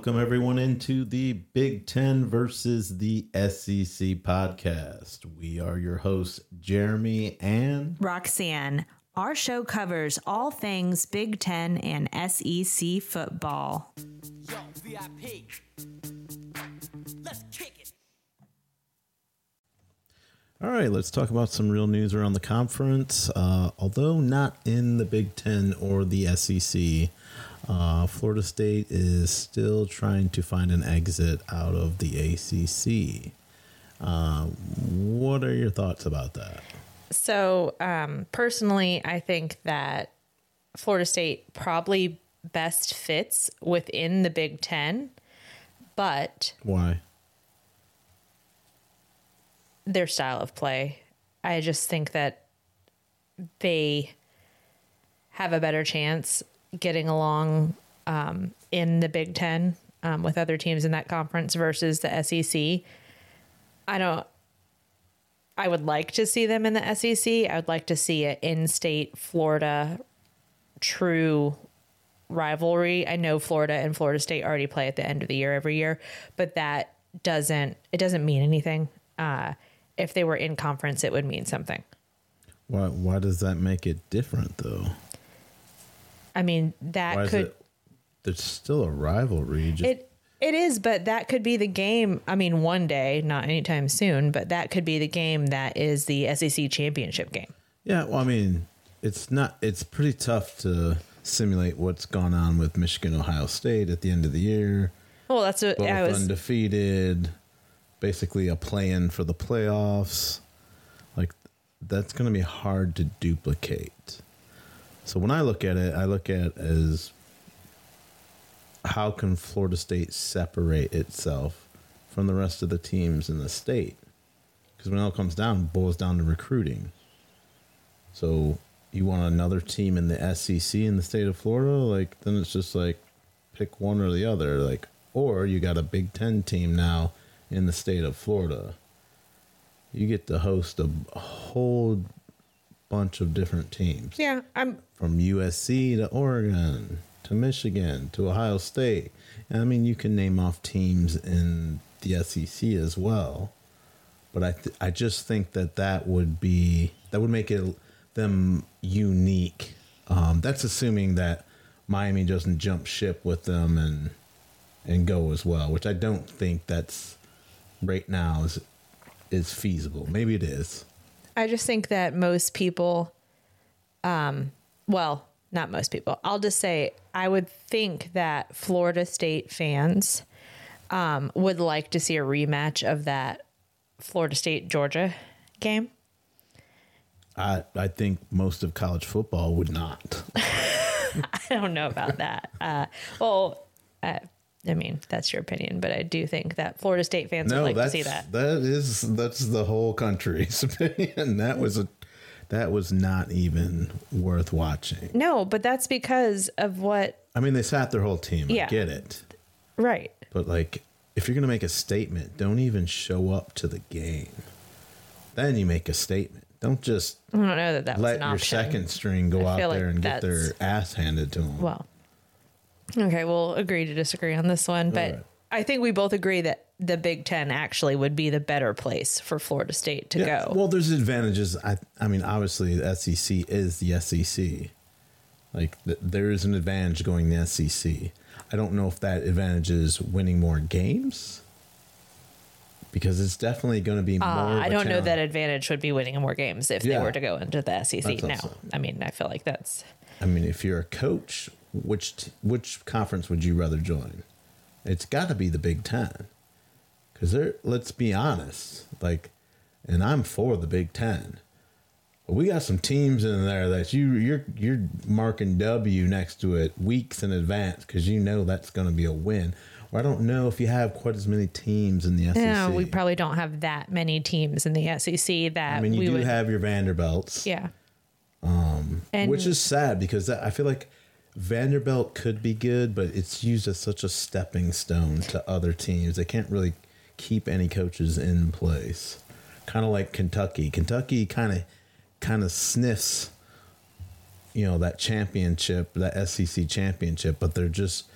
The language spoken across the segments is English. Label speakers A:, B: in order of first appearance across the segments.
A: Welcome everyone into the Big Ten versus the SEC podcast. We are your hosts, Jeremy and
B: Roxanne. Our show covers all things Big Ten and SEC football. Yo, VIP.
A: Let's kick it. All right, let's talk about some real news around the conference. Uh, although not in the Big Ten or the SEC, uh, Florida State is still trying to find an exit out of the ACC. Uh, what are your thoughts about that?
C: So, um, personally, I think that Florida State probably best fits within the Big Ten, but.
A: Why?
C: Their style of play. I just think that they have a better chance getting along um, in the Big Ten um, with other teams in that conference versus the SEC. I don't. I would like to see them in the SEC. I would like to see an in-state Florida true rivalry. I know Florida and Florida State already play at the end of the year every year, but that doesn't it doesn't mean anything. Uh, if they were in conference, it would mean something.
A: Why? Why does that make it different, though?
C: I mean, that could. It,
A: there's still a rivalry.
C: Just, it it is, but that could be the game. I mean, one day, not anytime soon, but that could be the game that is the SEC championship game.
A: Yeah, well, I mean, it's not. It's pretty tough to simulate what's gone on with Michigan, Ohio State at the end of the year.
C: Well, that's what
A: Both
C: I was
A: undefeated. Basically, a plan for the playoffs. Like that's going to be hard to duplicate. So when I look at it, I look at as how can Florida State separate itself from the rest of the teams in the state? Because when it all comes down, it boils down to recruiting. So you want another team in the SEC in the state of Florida, like then it's just like pick one or the other, like or you got a Big Ten team now in the state of Florida. You get to host a whole bunch of different teams.
C: Yeah, I'm
A: from USC to Oregon to Michigan to Ohio State. And I mean, you can name off teams in the SEC as well. But I th- I just think that that would be that would make it them unique. Um, that's assuming that Miami doesn't jump ship with them and and go as well, which I don't think that's right now is is feasible. Maybe it is.
C: I just think that most people, um, well, not most people. I'll just say I would think that Florida State fans um, would like to see a rematch of that Florida State Georgia game.
A: I I think most of college football would not.
C: I don't know about that. Uh, well, uh, I mean, that's your opinion, but I do think that Florida State fans no, would like to see that.
A: That is that's the whole country's opinion. That was a that was not even worth watching.
C: No, but that's because of what
A: I mean, they sat their whole team. Yeah. I get it.
C: Right.
A: But like if you're going to make a statement, don't even show up to the game. Then you make a statement. Don't just
C: I don't know that that
A: let
C: your
A: option. second string go out like there and get their ass handed to them.
C: Well, Okay, we'll agree to disagree on this one, but right. I think we both agree that the Big Ten actually would be the better place for Florida State to yeah, go.
A: Well, there's advantages. I, I mean, obviously, the SEC is the SEC. Like, th- there is an advantage going the SEC. I don't know if that advantage is winning more games because it's definitely going to be uh, more.
C: I don't know that advantage would be winning more games if yeah. they were to go into the SEC now. I mean, I feel like that's.
A: I mean, if you're a coach which which conference would you rather join? It's got to be the Big Ten, because there. Let's be honest, like, and I'm for the Big Ten. But we got some teams in there that you you're you're marking W next to it weeks in advance because you know that's going to be a win. Or I don't know if you have quite as many teams in the SEC. No,
C: we probably don't have that many teams in the SEC that. I
A: mean, you do
C: would,
A: have your Vanderbilts.
C: Yeah.
A: Um, and, which is sad because I feel like Vanderbilt could be good, but it's used as such a stepping stone to other teams. They can't really keep any coaches in place. Kind of like Kentucky. Kentucky kind of kind of sniffs you know that championship, that SEC championship, but they're just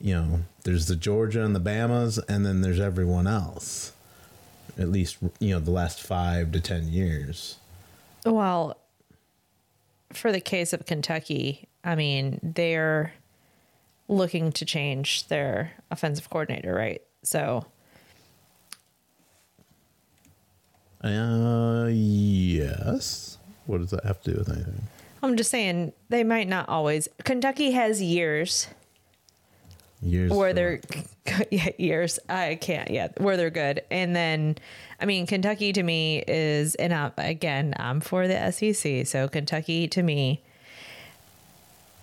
A: you know, there's the Georgia and the Bamas, and then there's everyone else. At least you know the last five to ten years.
C: Well, for the case of Kentucky, I mean, they're looking to change their offensive coordinator, right? So,
A: Uh, yes. What does that have to do with anything?
C: I'm just saying they might not always. Kentucky has years
A: Years
C: where they're yeah, years. I can't yeah where they're good, and then I mean Kentucky to me is and i again I'm for the SEC, so Kentucky to me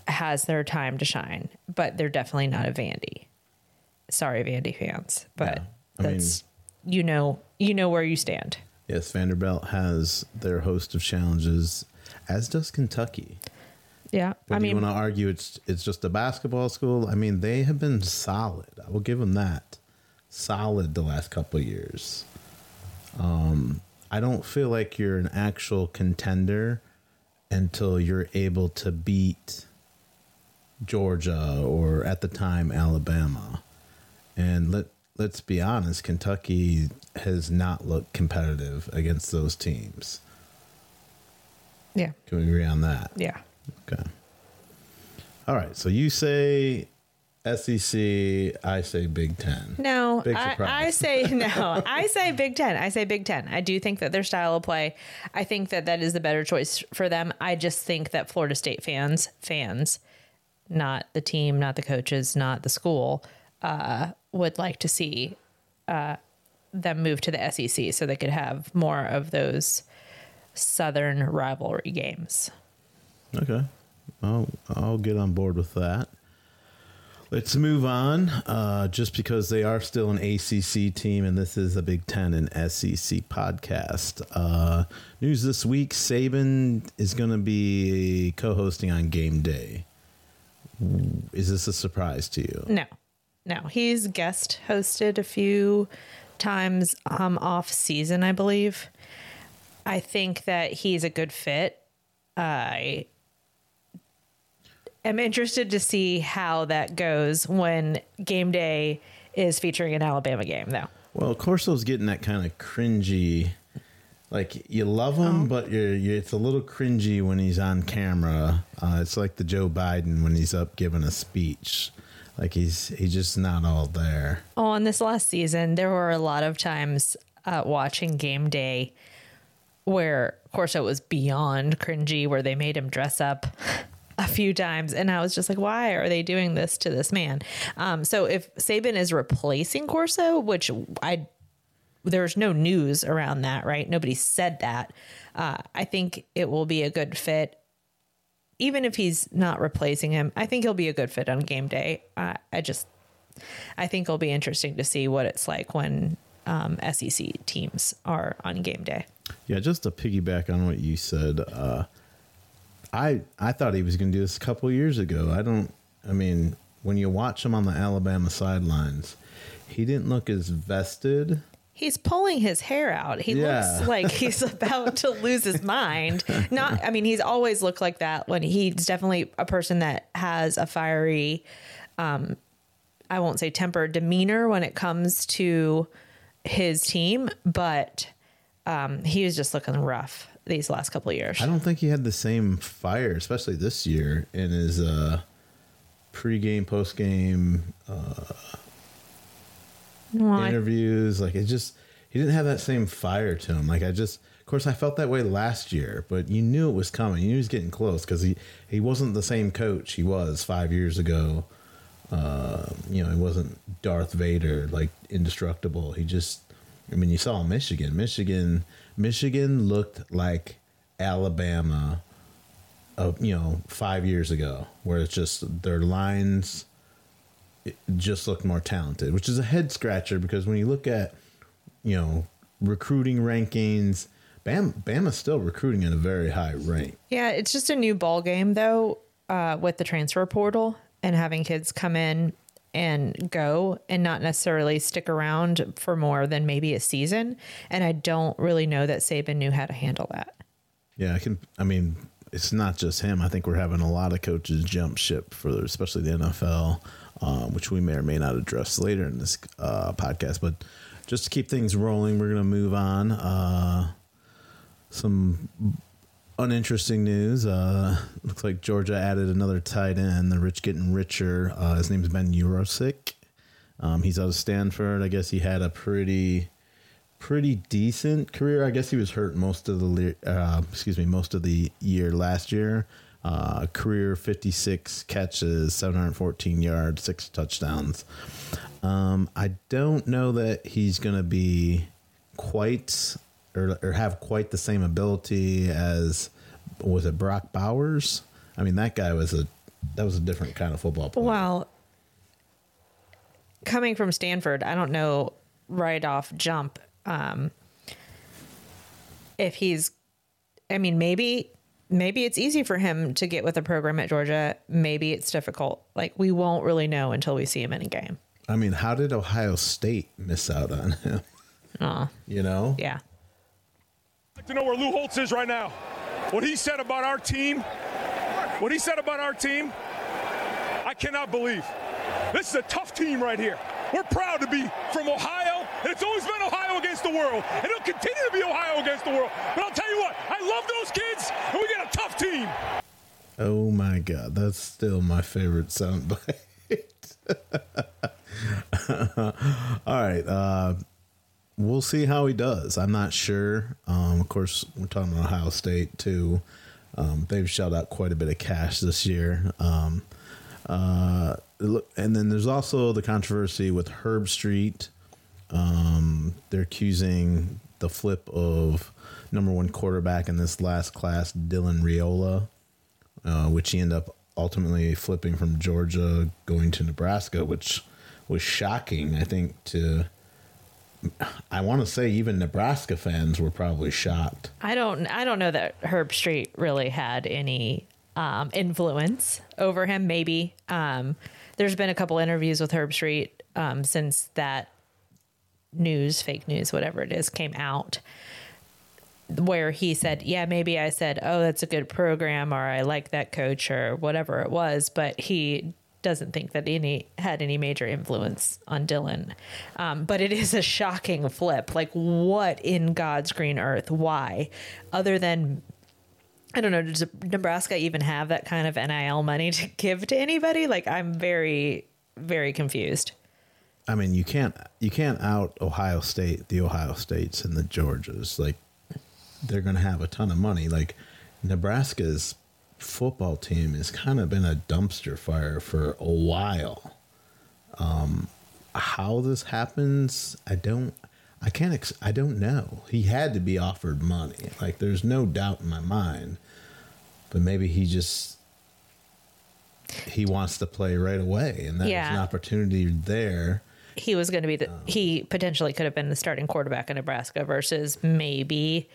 C: has their time to shine, but they're definitely not a Vandy. Sorry, Vandy fans, but
A: Yeah, I mean-
C: that's you know you know where you stand.
A: Yes, Vanderbilt has their host of challenges, as does Kentucky.
C: Yeah,
A: But
C: I
A: you
C: mean,
A: want to argue it's it's just a basketball school? I mean, they have been solid. I will give them that. Solid the last couple of years. Um, I don't feel like you're an actual contender until you're able to beat Georgia or at the time Alabama. And let let's be honest, Kentucky has not looked competitive against those teams.
C: yeah,
A: Can we agree on that?
C: yeah.
A: Okay. All right. So you say SEC, I say Big Ten.
C: No,
A: Big
C: I,
A: surprise.
C: I say no. I say Big Ten. I say Big Ten. I do think that their style of play, I think that that is the better choice for them. I just think that Florida State fans, fans, not the team, not the coaches, not the school, uh, would like to see uh, them move to the SEC so they could have more of those Southern rivalry games.
A: Okay. I'll, I'll get on board with that. Let's move on. Uh, just because they are still an ACC team and this is a Big Ten and SEC podcast. Uh, news this week Saban is going to be co hosting on game day. Is this a surprise to you?
C: No, no. He's guest hosted a few times um, off season, I believe. I think that he's a good fit. I am interested to see how that goes when game day is featuring an Alabama game, though.
A: Well, Corso's getting that kind of cringy. Like you love
C: Oh.
A: him, but you're, you're it's a little cringy when he's on camera. Uh, it's like the Joe Biden when he's up giving a speech. Like he's he's just not all there.
C: Oh, in this last season, there were a lot of times uh, watching game day where Corso was beyond cringy, where they made him dress up a few times. And I was just like, why are they doing this to this man? Um, so if Saban is replacing Corso, which I there's no news around that, right? Nobody said that. Uh, I think it will be a good fit. Even if he's not replacing him, I think he'll be a good fit on game day. Uh, I just, I think it'll be interesting to see what it's like when um, SEC teams are on game day.
A: Yeah, just to piggyback on what you said, uh, I I thought he was going to do this a couple years ago. I don't. I mean, when you watch him on the Alabama sidelines, he didn't look as vested.
C: He's pulling his hair out. He
A: Yeah.
C: looks like he's about to lose his mind. Not, I mean, he's always looked like that when he's definitely a person that has a fiery, um, I won't say temper, demeanor when it comes to his team, but um, he was just looking rough these last couple of years.
A: I don't think he had the same fire, especially this year in his uh, pregame, postgame
C: Well, I-
A: interviews. Like it just, he didn't have that same fire to him. Like I just, of course, I felt that way last year, but you knew it was coming. You knew he was getting close because he he wasn't the same coach he was five years ago. Uh, you know, he wasn't Darth Vader, like indestructible. He just, I mean, you saw Michigan. Michigan, Michigan looked like Alabama of you know five years ago, where it's just their lines just looked more talented, which is a head scratcher because when you look at you know recruiting rankings, Bam Bama's still recruiting at a very high rate.
C: Yeah, it's just a new ball game though, uh, with the transfer portal and having kids come in and go and not necessarily stick around for more than maybe a season. And I don't really know that Saban knew how to handle that.
A: Yeah, I can. I mean, it's not just him. I think we're having a lot of coaches jump ship for especially the NFL, uh, which we may or may not address later in this uh, podcast. But just to keep things rolling, we're going to move on. Uh, some uninteresting news. Uh, looks like Georgia added another tight end. The rich getting richer. Uh, his name's Ben Yurosek. Um, he's out of Stanford. I guess he had a pretty pretty decent career. I guess he was hurt most of the uh, excuse me most of the year last year. Uh, career 56 catches, 714 yards, six touchdowns. Um, I don't know that he's going to be quite or, or have quite the same ability as was it Brock Bowers? I mean, that guy was a that was a different kind of football player.
C: Well, coming from Stanford, I don't know right off jump um, if he's. I mean, maybe maybe it's easy for him to get with a program at Georgia. Maybe it's difficult. Like we won't really know until we see him in a game.
A: I mean, how did Ohio State miss out on him?
C: Oh,
A: You know?
C: yeah.
D: I'd like to know where Lou Holtz is right now. What he said about our team, what he said about our team, I cannot believe. This is a tough team right here. We're proud to be from Ohio, and it's always been Ohio against the world, and it'll continue to be Ohio against the world. But I'll tell you what, I love those kids, and we got a tough team.
A: Oh my god, that's still my favorite soundbite. All right, uh, we'll see how he does. I'm not sure. Um, of course, we're talking about Ohio State too. Um, they've shelled out quite a bit of cash this year. Um, uh, and then there's also the controversy with Herbstreit. Um, they're accusing the flip of number one quarterback in this last class, Dylan Raiola uh, which he ended up ultimately flipping from Georgia going to Nebraska, which was shocking. I think to I want to say even Nebraska fans were probably shocked.
C: I don't I don't know that Herbstreit really had any um, influence over him. Maybe um, there's been a couple interviews with Herbstreit um, since that news, fake news, whatever it is, came out, where he said, "Yeah, maybe I said, oh, that's a good program, or I like that coach, or whatever it was," but he doesn't think that any had any major influence on Dylan. Um, but it is a shocking flip. Like, what in God's green earth? Why? Other than I don't know, does Nebraska even have that kind of NIL money to give to anybody? Like, I'm very, very confused.
A: I mean, you can't you can't out Ohio State, the Ohio States and the Georgias. Like they're going to have a ton of money. Like Nebraska's football team has kind of been a dumpster fire for a while. Um, how this happens, I don't, I can't, ex- I don't know. He had to be offered money. Like there's no doubt in my mind, but maybe he just he wants to play right away, and there's
C: Yeah.
A: an opportunity there.
C: He was going to be the, he potentially could have been the starting quarterback in Nebraska versus maybe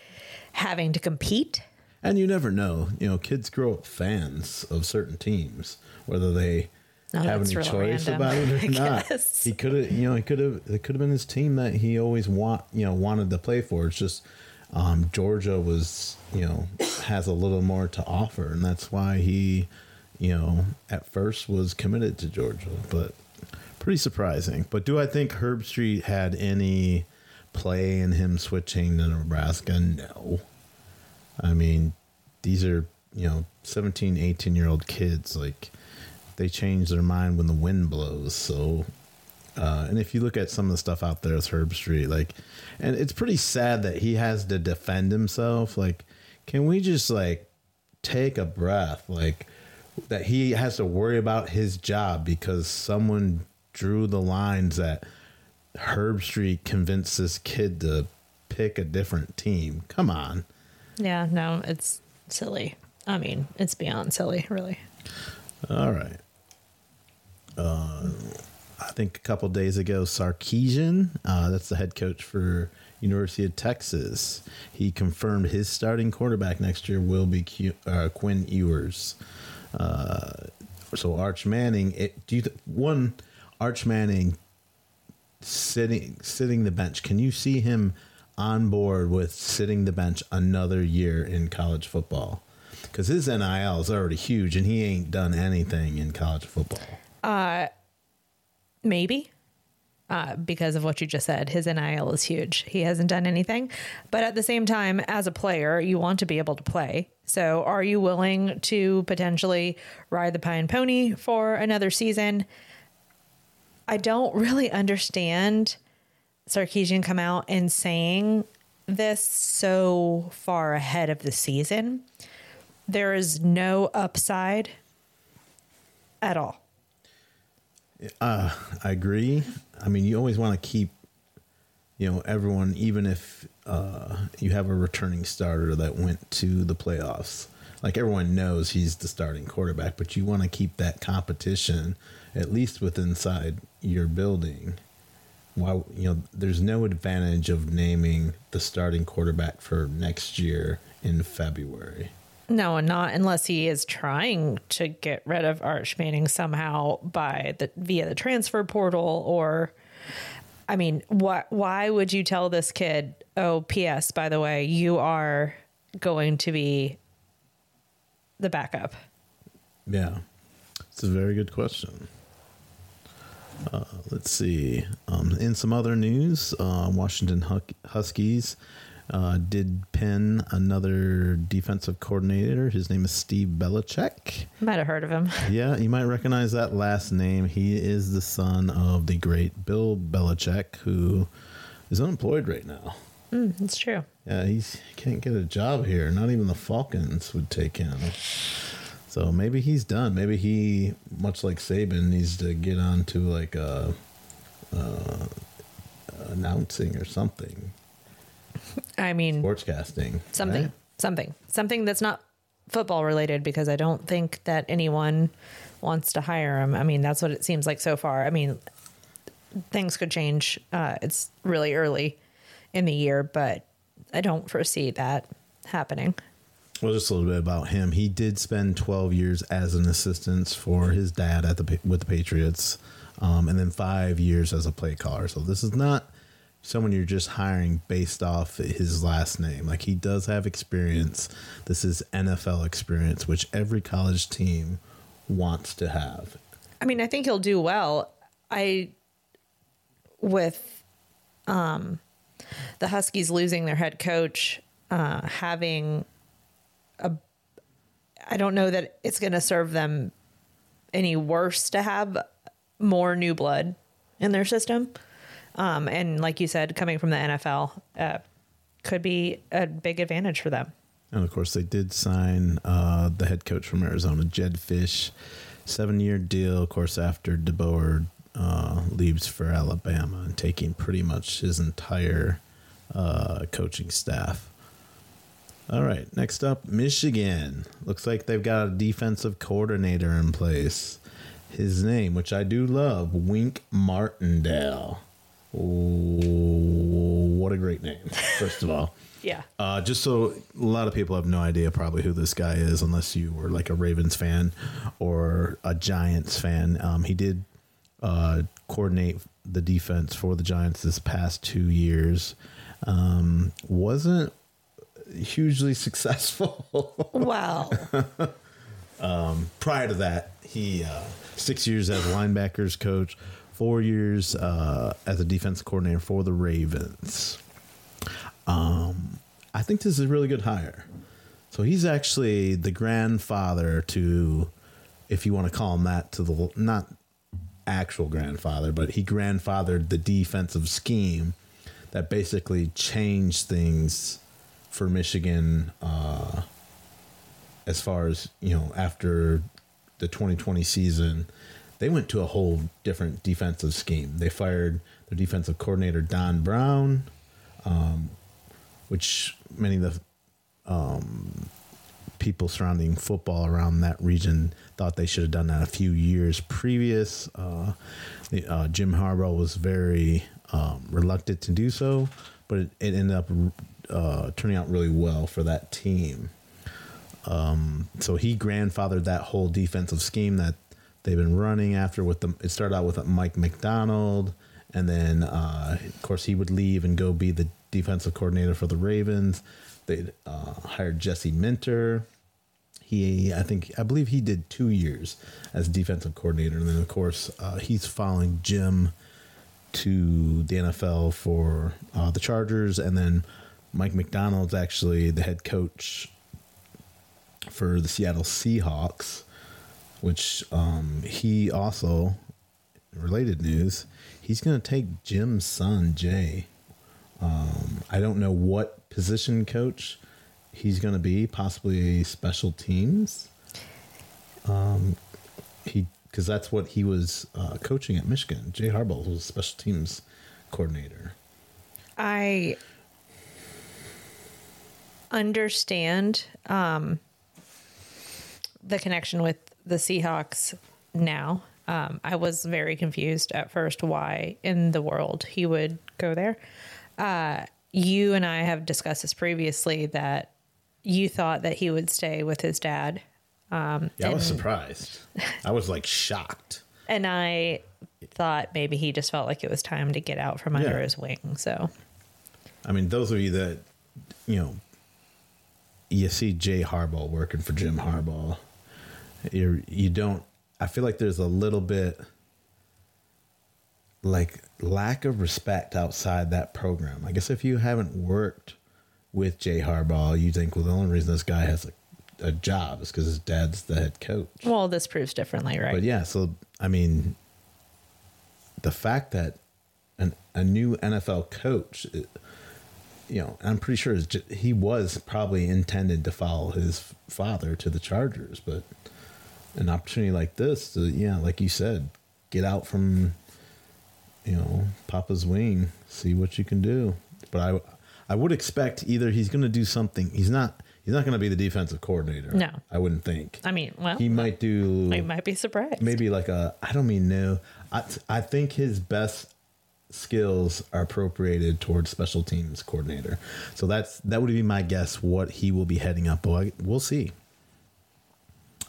C: having to compete.
A: And you never know. You know, kids grow up fans of certain teams, whether they
C: Oh,
A: have any choice
C: random,
A: about it or not. He could have, you know, he could have. It could have been his team that he always want, you know, wanted to play for. It's just um, Georgia was, you know, has a little more to offer, and that's why he, you know, at first was committed to Georgia. But pretty surprising. But do I think Herbstreit had any play in him switching to Nebraska? No. I mean, these are, you know, 17, 18 year old kids. Like, they change their mind when the wind blows. So, uh, and if you look at some of the stuff out there with Herbstreit, like, and it's pretty sad that he has to defend himself. Like, can we just, like, take a breath? Like, that he has to worry about his job because someone drew the lines that Herbstreit convinced this kid to pick a different team. Come on.
C: Yeah, no, it's silly. I mean, it's beyond silly, really.
A: All right. Uh, I think a couple days ago, Sarkisian, uh, that's the head coach for University of Texas, he confirmed his starting quarterback next year will be Q, uh, Quinn Ewers. Uh, so Arch Manning, it, do you th- one Arch Manning sitting sitting the bench? Can you see him on board with sitting the bench another year in college football? Because his NIL is already huge, and he ain't done anything in college football.
C: Uh, maybe uh, because of what you just said. His NIL is huge. He hasn't done anything. But at the same time, as a player, you want to be able to play. So are you willing to potentially ride the pine pony for another season? I don't really understand Sarkisian come out and saying this so far ahead of the season. There is no upside at all.
A: I agree. I mean, you always want to keep, you know, everyone, even if uh, you have a returning starter that went to the playoffs. Like everyone knows he's the starting quarterback, but you want to keep that competition at least with inside your building. Why, you know, there's no advantage of naming the starting quarterback for next year in February.
C: No, and not unless he is trying to get rid of Arch Manning somehow by the via the transfer portal or I mean, what why would you tell this kid, "Oh, PS, by the way, you are going to be the backup."
A: Yeah, it's a very good question. Uh, let's see. Um, in some other news, uh, Washington Huskies uh, did pin another defensive coordinator. His name is Steve Belichick.
C: Might have heard of him.
A: Yeah, you might recognize that last name. He is the son of the great Bill Belichick, who is unemployed right now.
C: Mm, it's true.
A: Yeah, he's he can't get a job here. Not even the Falcons would take him. So maybe he's done. Maybe he, much like Saban, needs to get on to like uh, uh, announcing or something,
C: I mean,
A: sportscasting.
C: something,
A: right?
C: something, something that's not football related because I don't think that anyone wants to hire him. I mean, that's what it seems like so far. I mean, things could change. Uh, it's really early in the year, but I don't foresee that happening.
A: Well, just a little bit about him. He did spend 12 years as an assistant for his dad at the with the Patriots, um, and then five years as a play caller. So this is not someone you're just hiring based off his last name. Like he does have experience. This is NFL experience, which every college team wants to have.
C: I mean, I think he'll do well. I with um the Huskies losing their head coach, uh having a I don't know that it's going to serve them any worse to have more new blood in their system. Um and like you said coming from the NFL uh could be a big advantage for them.
A: And of course, they did sign uh, the head coach from Arizona, Jedd Fisch, seven year deal. Of course, after DeBoer uh, leaves for Alabama and taking pretty much his entire uh, coaching staff. All right, next up, Michigan. Looks like they've got a defensive coordinator in place. His name, which I do love, Wink Martindale. Oh, what a great name, first of all.
C: Yeah.
A: Uh, just so a lot of people have no idea probably who this guy is, unless you were like a Ravens fan or a Giants fan. Um, he did uh, coordinate the defense for the Giants this past two years. Um, wasn't hugely successful.
C: Wow.
A: Prior to that, he uh, six years as linebackers coach, four years uh, as a defense coordinator for the Ravens. Um, I think this is a really good hire. So he's actually the grandfather to, if you want to call him that, to the not actual grandfather, but he grandfathered the defensive scheme that basically changed things for Michigan uh, as far as you know after the 2020 season they went to a whole different defensive scheme. They fired their defensive coordinator don brown um, which many of the um, people surrounding football around that region thought they should have done that a few years previous. Uh, uh, jim harbaugh was very um, reluctant to do so but it, it ended up uh, turning out really well for that team so he grandfathered that whole defensive scheme that they've been running after with them. It started out with Mike Macdonald, and then uh, of course he would leave and go be the defensive coordinator for the Ravens. They uh, hired Jesse Minter, he, I think, I believe he did two years as defensive coordinator, and then of course uh, he's following Jim to the NFL for uh, the Chargers, and then Mike Macdonald's actually the head coach for the Seattle Seahawks, which um, he also related news. He's going to take Jim's son Jay. Um, I don't know what position coach he's going to be. Possibly special teams. Um, he because that's what he was uh, coaching at Michigan. Jay Harbaugh was special teams coordinator.
C: I understand um, the connection with the Seahawks now. Um, I was very confused at first why in the world he would go there. Uh, you and I have discussed this previously that you thought that he would stay with his dad. Um,
A: Yeah, I was
C: and-
A: surprised. I was like shocked.
C: And I thought maybe he just felt like it was time to get out from under
A: Yeah.
C: his wing. So
A: I mean, those of you that you know, you see Jay Harbaugh working for Jim Harbaugh. You you don't. I feel like there's a little bit like lack of respect outside that program. I guess if you haven't worked with Jay Harbaugh, you think, well, the only reason this guy has a, a job is because his dad's the head coach.
C: well, this proves differently, right?
A: But yeah, so I mean, the fact that an, a new NFL coach, uh, you know, I'm pretty sure he was probably intended to follow his father to the Chargers, but an opportunity like this, to, yeah, like you said, get out from, you know, Papa's wing, see what you can do. But I, I would expect either he's going to do something. He's not. He's not going to be the defensive coordinator.
C: No.
A: I wouldn't think.
C: I mean, well,
A: He might do
C: I might be surprised.
A: maybe like a I don't mean no. I I think his best skills are appropriated towards special teams coordinator. So that's that would be my guess what he will be heading up. But we'll see.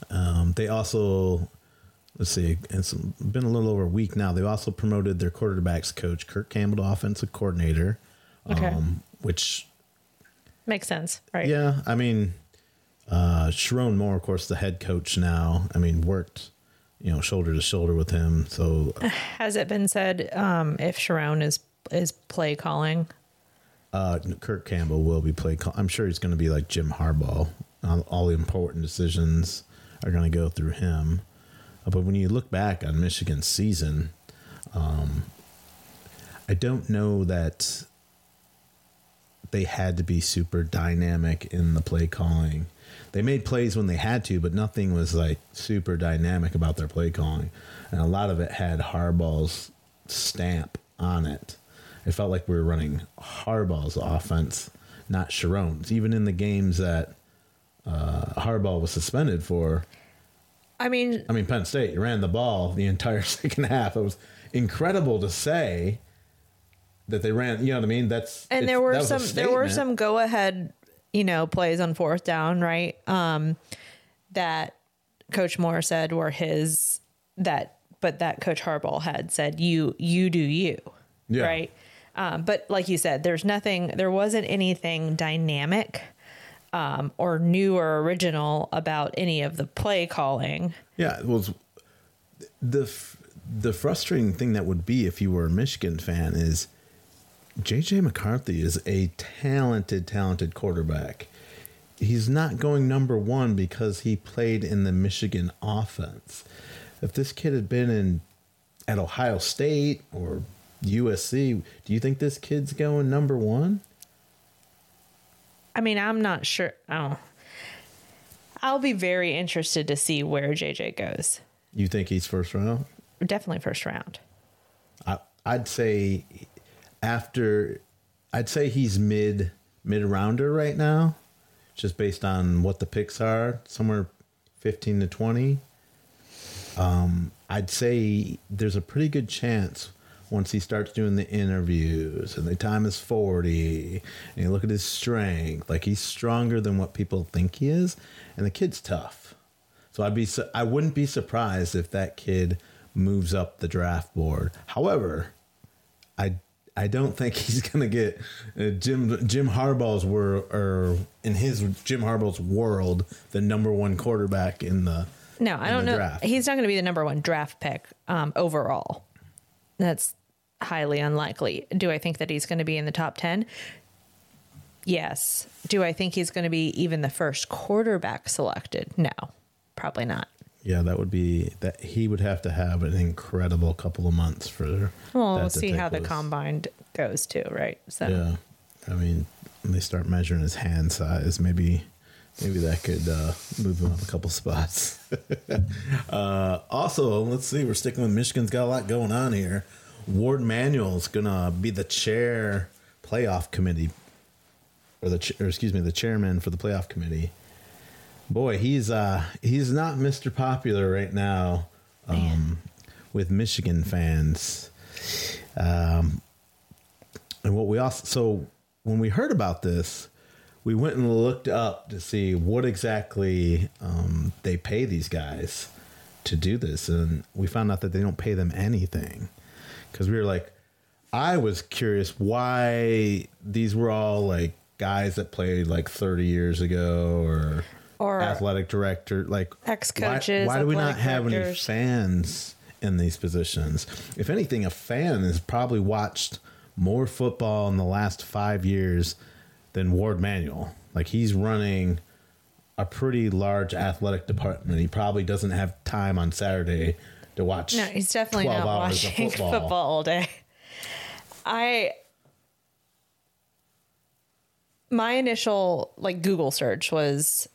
A: Um, they also let's see, it's been a little over a week now. They also promoted their quarterbacks coach Kirk Campbell to offensive coordinator.
C: Okay.
A: Um, which
C: Makes sense, right?
A: yeah, I mean, uh, Sherrone Moore, of course, the head coach now. I mean, worked, you know, shoulder to shoulder with him. So
C: Has it been said um, if Sherrone is is play calling?
A: uh, Kirk Campbell will be play. Call- I'm sure he's going to be like Jim Harbaugh. All, all the important decisions are going to go through him. Uh, but when you look back on Michigan's season, um, I don't know that they had to be super dynamic in the play calling. They made plays when they had to, but nothing was like super dynamic about their play calling. And a lot of it had Harbaugh's stamp on it. It felt like we were running Harbaugh's offense, not Sherrone's. Even in the games that uh, Harbaugh was suspended for,
C: I mean,
A: I mean, Penn State, you ran the ball the entire second half. It was incredible to say that they ran. You know what I mean? That's
C: and there were
A: that was a
C: some there were some go ahead, you know, plays on fourth down, right? Um, that Coach Moore said were his that, but that Coach Harbaugh had said you you do you,
A: Yeah.
C: right? Um, but like you said, there's nothing, there wasn't anything dynamic um, or new or original about any of the play calling.
A: Yeah, well, the the frustrating thing that would be if you were a Michigan fan is JJ McCarthy is a talented, talented quarterback. He's not going number one because he played in the Michigan offense. If this kid had been in at Ohio State or USC, do you think this kid's going number one?
C: I mean, I'm not sure. Oh, I'll be very interested to see where JJ goes.
A: You think he's first round?
C: Definitely first round.
A: I, I'd say after, I'd say he's mid mid rounder right now, just based on what the picks are, somewhere fifteen to twenty. Um, I'd say there's a pretty good chance once he starts doing the interviews and the time is 40 and you look at his strength like he's stronger than what people think he is and the kid's tough so I'd be I wouldn't be surprised if that kid moves up the draft board. However, I I don't think he's going to get uh, Jim Jim Harbaugh's wor or in his Jim Harbaugh's world the number one quarterback in the
C: No, I don't know.
A: draft.
C: He's not going to be the number one draft pick um, overall. That's highly unlikely. Do I think that he's going to be in the top 10? Yes. Do I think he's going to be even the first quarterback selected? No, probably not.
A: Yeah, that would be that he would have to have an incredible couple of months for.
C: Well, we'll see how the combine goes too, right? So,
A: Yeah, I mean, when they start measuring his hand size, maybe maybe that could uh, move him up a couple spots. uh, also, let's see, we're sticking with Michigan's got a lot going on here. Warde Manuel's gonna be the chair playoff committee, or the ch- or excuse me, the chairman for the playoff committee. Boy, he's uh he's not Mr. Popular right now um, with Michigan fans. Um, and what we also so when we heard about this, we went and looked up to see what exactly um, they pay these guys to do this, and we found out that they don't pay them anything because we were like, I was curious why these were all like guys that played like 30 years ago or
C: Or
A: athletic director like
C: ex-coaches,
A: Why, why do we not have any fans in these positions? If anything, a fan has probably watched more football in the last five years than Warde Manuel. Like he's running a pretty large athletic department. He probably doesn't have time on Saturday to watch.
C: no, he's definitely not watching football. all day. I my initial like Google search was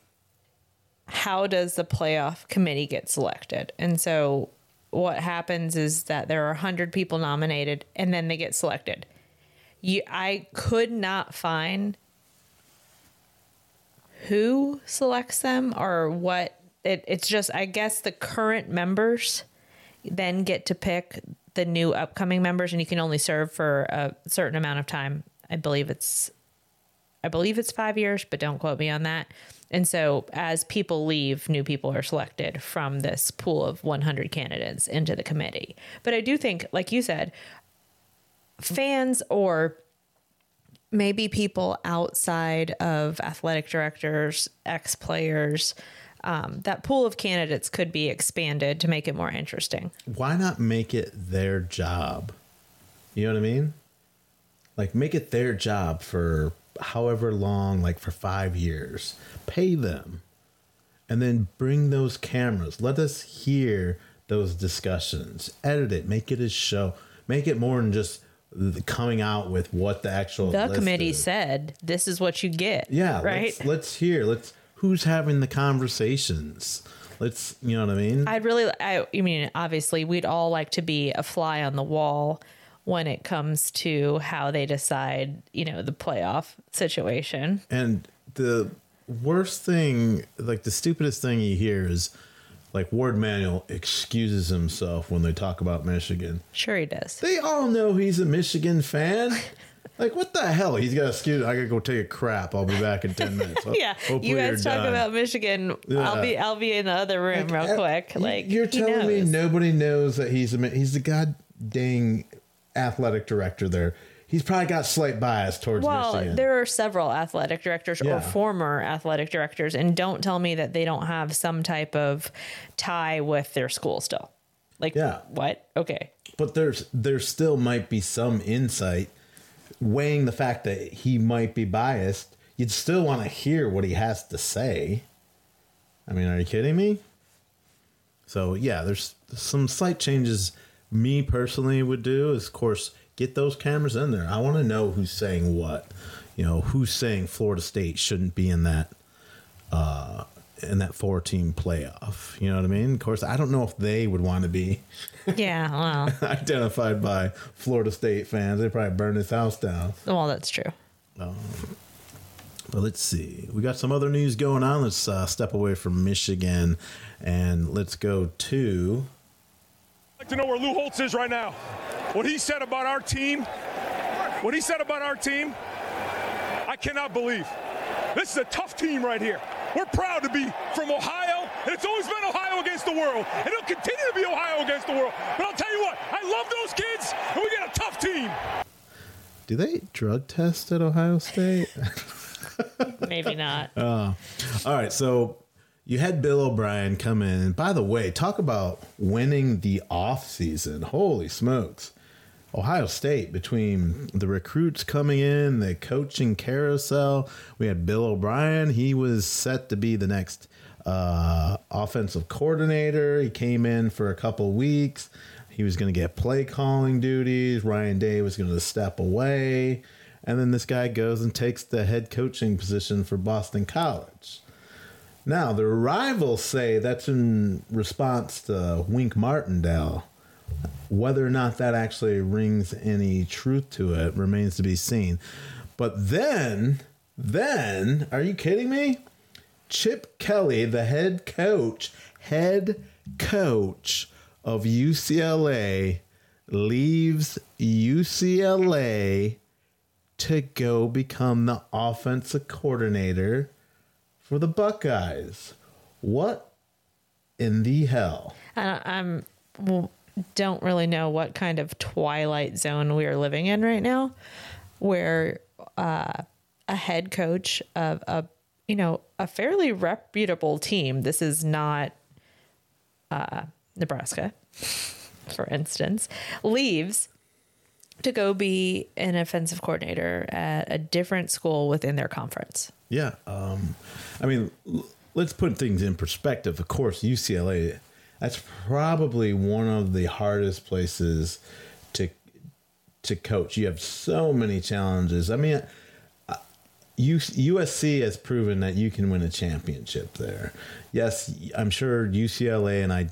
C: how does the playoff committee get selected? And so what happens is that there are 100 people nominated and then they get selected. You I could not find who selects them or what it, it's just I guess the current members then get to pick the new upcoming members and you can only serve for a certain amount of time. I believe it's I believe it's 5 years, but don't quote me on that. And so as people leave, new people are selected from this pool of 100 candidates into the committee. But I do think like you said fans or maybe people outside of athletic directors, ex players, um, that pool of candidates could be expanded to make it more interesting.
A: why not make it their job? You know what I mean? Like make it their job for however long, like for five years. Pay them. And then bring those cameras. Let us hear those discussions. Edit it. Make it a show. Make it more than just coming out with what the actual
C: The committee
A: is.
C: said this is what you get.
A: Yeah,
C: Right.
A: Let's, let's hear. Let's who's having the conversations. Let's you know what I mean.
C: I'd really, I, I mean, obviously, we'd all like to be a fly on the wall when it comes to how they decide, you know, the playoff situation.
A: And the worst thing, like the stupidest thing you hear is like Warde Manuel excuses himself when they talk about Michigan.
C: Sure, he does.
A: They all know he's a Michigan fan. Like what the hell? He's got a excuse. I gotta go take a crap. I'll be back in ten minutes.
C: Yeah,
A: Hopefully
C: you guys talk
A: done.
C: about Michigan. I'll be, I'll be in the other room real
A: Uh,
C: quick.
A: you-
C: Like
A: you're telling me nobody knows that he's a he's the god dang athletic director there. He's probably got slight bias towards
C: Well,
A: Michigan.
C: there are several athletic directors
A: Yeah.
C: or former athletic directors, and don't tell me that they don't have some type of tie with their school still. Like,
A: Yeah.
C: what? Okay.
A: but there's there still might be some insight weighing the fact that he might be biased you'd still want to hear what he has to say i mean are you kidding me so yeah there's some slight changes me personally would do is of course get those cameras in there i want to know who's saying what you know who's saying florida state shouldn't be in that uh in that four team playoff you know what i mean of course i don't know if they would want to be
C: Yeah. Well,
A: identified by Florida State fans. They probably burn his house down.
C: well, that's true.
A: But let's see. We got some other news going on. Let's uh, step away from Michigan and let's go to.
D: I'd like to know where Lou Holtz is right now. What he said about our team, what he said about our team, I cannot believe. This is a tough team right here. We're proud to be from Ohio, and it's always been Ohio against the world, and it'll continue to be Ohio against the world. But I'll tell you what, I love those kids, and we got a tough team.
A: Do they drug test at Ohio State?
C: Maybe not. Oh.
A: All right, so you had Bill O'Brien come in. And by the way, talk about winning the off season. Holy smokes. Ohio State, between the recruits coming in, the coaching carousel, we had Bill O'Brien. He was set to be the next uh, offensive coordinator. He came in for a couple weeks. He was going to get play calling duties. Ryan Day was going to step away. And then this guy goes and takes the head coaching position for Boston College. Now, the rivals say that's in response to Wink Martindale. Whether or not that actually rings any truth to it remains to be seen. But then, then, are you kidding me? Chip Kelly, the head coach, head coach of UCLA, leaves UCLA to go become the offensive coordinator for the Buckeyes. What in the hell?
C: I, I'm well, don't really know what kind of twilight zone we are living in right now, where uh, a head coach of a you know a fairly reputable team. This is not uh, Nebraska, for instance, leaves to go be an offensive coordinator at a different school within their conference.
A: Yeah. Um, I mean, l- let's put things in perspective. Of course, UCLA, that's probably one of the hardest places to to coach. You have so many challenges. I mean, USC has proven that you can win a championship there. Yes, I'm sure UCLA and I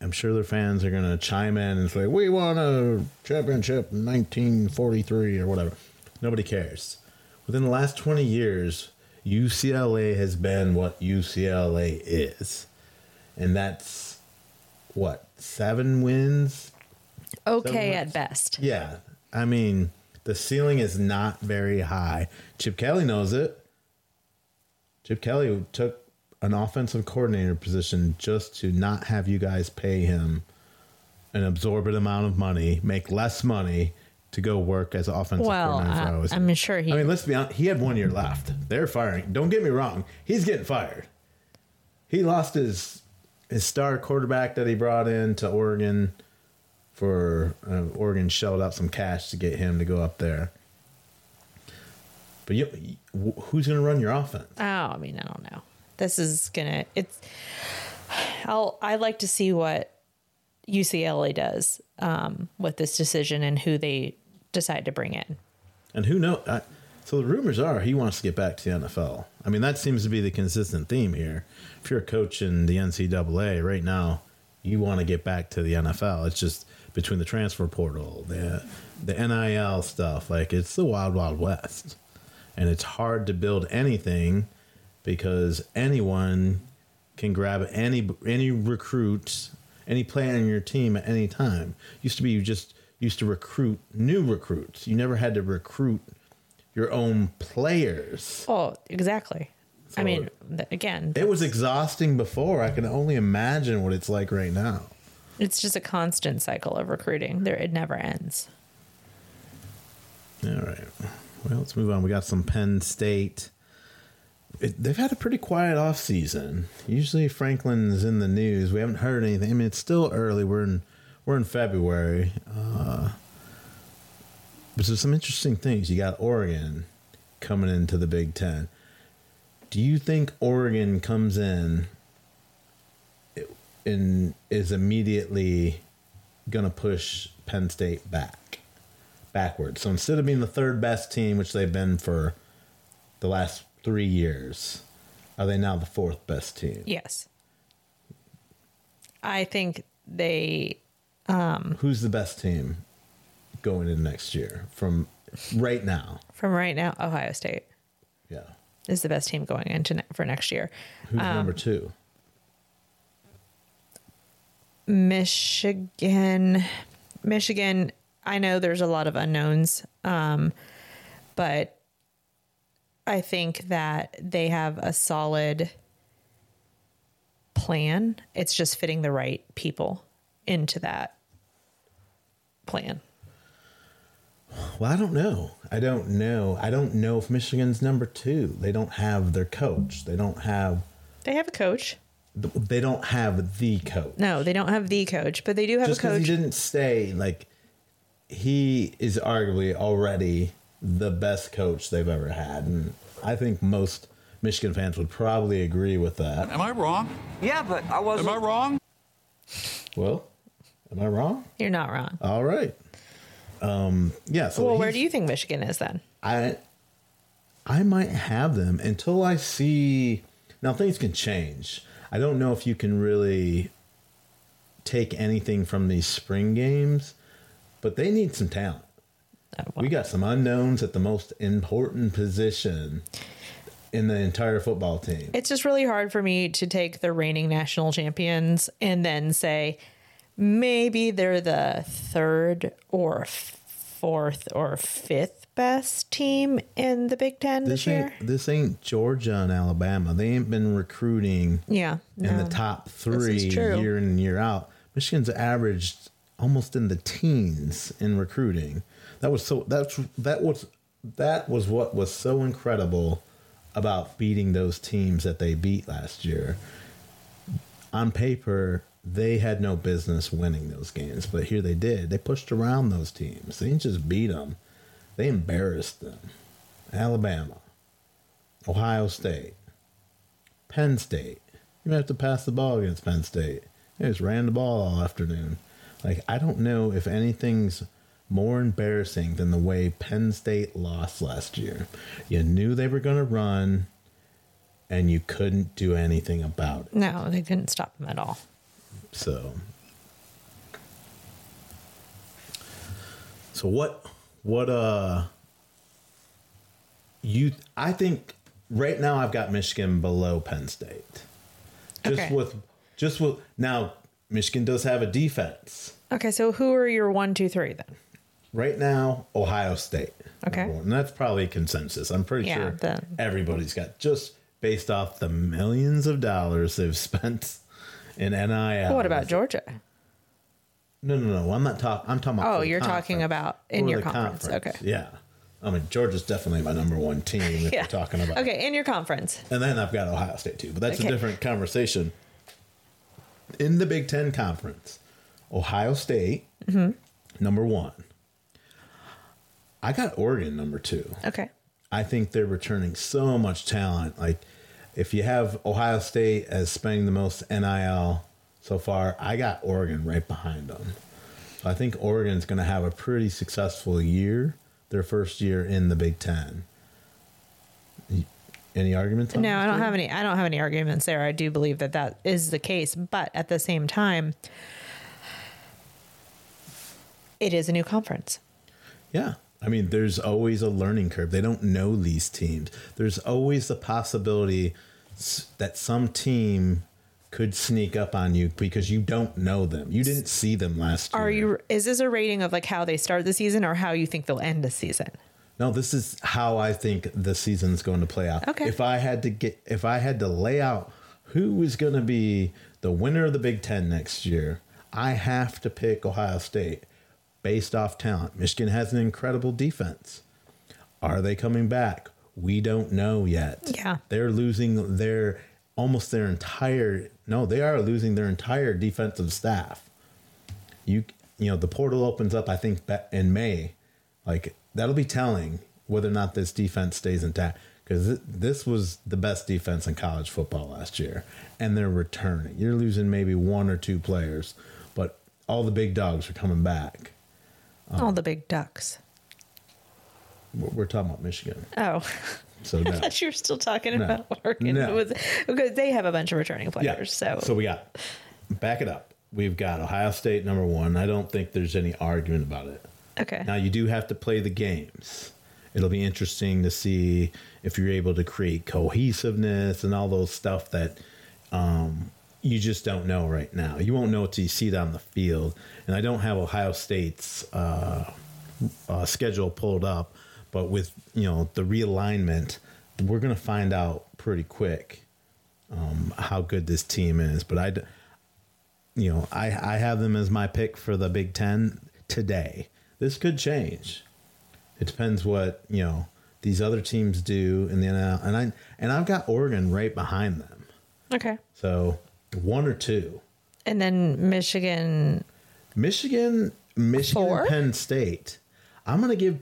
A: I'm sure their fans are going to chime in and say, "We won a championship in 1943 or whatever." Nobody cares. Within the last 20 years, UCLA has been what UCLA is. And that's what? 7 wins?
C: Okay,
A: So
C: at best.
A: Yeah. I mean, the ceiling is not very high. Chip Kelly knows it. Chip Kelly took an offensive coordinator position just to not have you guys pay him an absorbent amount of money, make less money to go work as an offensive
C: Well,
A: coordinator.
C: uh, I'm sure he.
A: I mean, let's be honest. He had one year left. They're firing. Don't get me wrong. He's getting fired. He lost his his star quarterback that he brought in to Oregon for uh, Oregon shelled out some cash to get him to go up there. But you, who's going to run your offense?
C: Oh, I mean, I don't know. This is gonna. It's. I'll. I like to see what UCLA does um, with this decision and who they decide to bring in.
A: And who knows? I, so the rumors are he wants to get back to the NFL. I mean, that seems to be the consistent theme here. If you're a coach in the NCAA right now, you want to get back to the NFL. It's just between the transfer portal, the the NIL stuff. Like it's the wild, wild west, and it's hard to build anything because anyone can grab any any recruit, any player on your team at any time. Used to be you just used to recruit new recruits. You never had to recruit your own players.
C: Oh, exactly. I mean, again,
A: It was exhausting before. I can only imagine what it's like right now.
C: it's just a constant cycle of recruiting. There, it never ends.
A: All right. Well, let's move on. We got some Penn State. It, they've had a pretty quiet off season. Usually Franklin's in the news. We haven't heard anything. I mean, it's still early. We're in we're in February. Uh, but there's some interesting things. You got Oregon coming into the Big Ten. Do you think Oregon comes in and is immediately going to push Penn State back? backwards. So instead of being the third best team, which they've been for the last three years, are they now the fourth best team?
C: Yes. I think they Um,
A: Who's the best team going in next year from right now?
C: from right now Ohio State
A: Yeah.
C: is the best team going into ne- for next year.
A: Who's number two?
C: Michigan, Michigan. I know there's a lot of unknowns, um, but I think that they have a solid plan. It's just fitting the right people into that plan.
A: Well, I don't know. I don't know. I don't know if Michigan's number two. They don't have their coach. They don't have.
C: They have a coach.
A: They don't have the coach.
C: No, they don't have the coach, but they do have
A: Just
C: a coach.
A: he didn't stay, like he is arguably already the best coach they've ever had, and I think most Michigan fans would probably agree with that.
E: Am I wrong?
F: Yeah, but I wasn't.
E: I wrong?
A: Well, am I wrong?
C: You're not wrong.
A: All right. Um, yeah. So
C: well, where do you think Michigan is then?
A: I I might have them until I see now things can change. I don't know if you can really take anything from these spring games, but they need some talent. We got some unknowns at the most important position in the entire football team.
C: It's just really hard for me to take the reigning national champions and then say maybe they're the third or fourth or fifth best team in the Big Ten this,
A: This
C: year.
A: ain't this ain't Georgia and Alabama. They ain't been recruiting
C: Yeah,
A: in
C: no.
A: the top three year in and year out. Michigan's averaged almost in the teens in recruiting. That was so that's that was that was what was so incredible about beating those teams that they beat last year. On paper, they had no business winning those games, but here they did. They pushed around those teams. They didn't just beat them; they embarrassed them. Alabama, Ohio State, Penn State. You have to pass the ball against Penn State. They just ran the ball all afternoon. Like I don't know if anything's more embarrassing than the way Penn State lost last year. You knew they were going to run, and you couldn't do anything about it.
C: No, they didn't stop them at all.
A: So, so what? What? Uh, you? I think right now I've got Michigan below Penn State. Just
C: Okay.
A: with, just with now, Michigan does have a defense.
C: Okay, so who are your one, two, three then?
A: Right now, Ohio State.
C: Okay.
A: And that's probably consensus. I'm pretty
C: Yeah,
A: sure
C: the-
A: everybody's got just based off the millions of dollars they've spent in NIL.
C: what about Georgia?
A: No, no, no. I'm not talking. I'm talking about.
C: Oh, you're talking about in
A: For
C: your
A: the
C: conference. Okay.
A: Yeah. I mean, Georgia's definitely my number one team if
C: Yeah.
A: we're talking about.
C: Okay, in your conference.
A: And then I've got Ohio State too, but that's
C: Okay.
A: a different conversation. In the Big Ten Conference, Ohio State,
C: Mm-hmm.
A: number one. I got Oregon number two.
C: Okay.
A: I think they're returning so much talent. Like, if you have Ohio State as spending the most NIL so far, I got Oregon right behind them. So I think Oregon's going to have a pretty successful year, their first year in the Big Ten. Any arguments? on
C: No, I don't
A: Jay?
C: have any. I don't have any arguments there. I do believe that that is the case, but at the same time, it is a new conference.
A: Yeah. I mean, there's always a learning curve. They don't know these teams. There's always the possibility that some team could sneak up on you because you don't know them. You didn't see them last year.
C: Are you? Is this a rating of like how they start the season or how you think they'll end the season?
A: No, this is how I think the season's going to play out.
C: Okay.
A: If I had to get, if I had to lay out who is going to be the winner of the Big Ten next year, I have to pick Ohio State based off talent. Michigan has an incredible defense. Are they coming back? We don't know yet.
C: Yeah.
A: They're losing their almost their entire no, they are losing their entire defensive staff. You you know, the portal opens up I think in May. Like that'll be telling whether or not this defense stays intact because this was the best defense in college football last year and they're returning. You're losing maybe one or two players, but all the big dogs are coming back.
C: All the big ducks.
A: We're we're talking about Michigan.
C: Oh,
A: So
C: I thought you were still talking
A: No.
C: about Oregon.
A: No.
C: Was- because they have a bunch of returning players. Yeah. So,
A: so we got back it up. We've got Ohio State number one. I don't think there's any argument about it.
C: okay.
A: Now you do have to play the games. It'll be interesting to see if you're able to create cohesiveness and all those stuff that um, you just don't know right now. You won't know until you see it on the field. And I don't have Ohio State's uh, uh, schedule pulled up, but with you know the realignment, we're going to find out pretty quick um, how good this team is. But I, you know, I I have them as my pick for the Big Ten today. This could change. It depends what you know these other teams do in the NL, and I and I've got Oregon right behind them.
C: Okay.
A: So one or two.
C: And then Michigan.
A: Michigan, Michigan,
C: Four?
A: Penn State. I'm going to give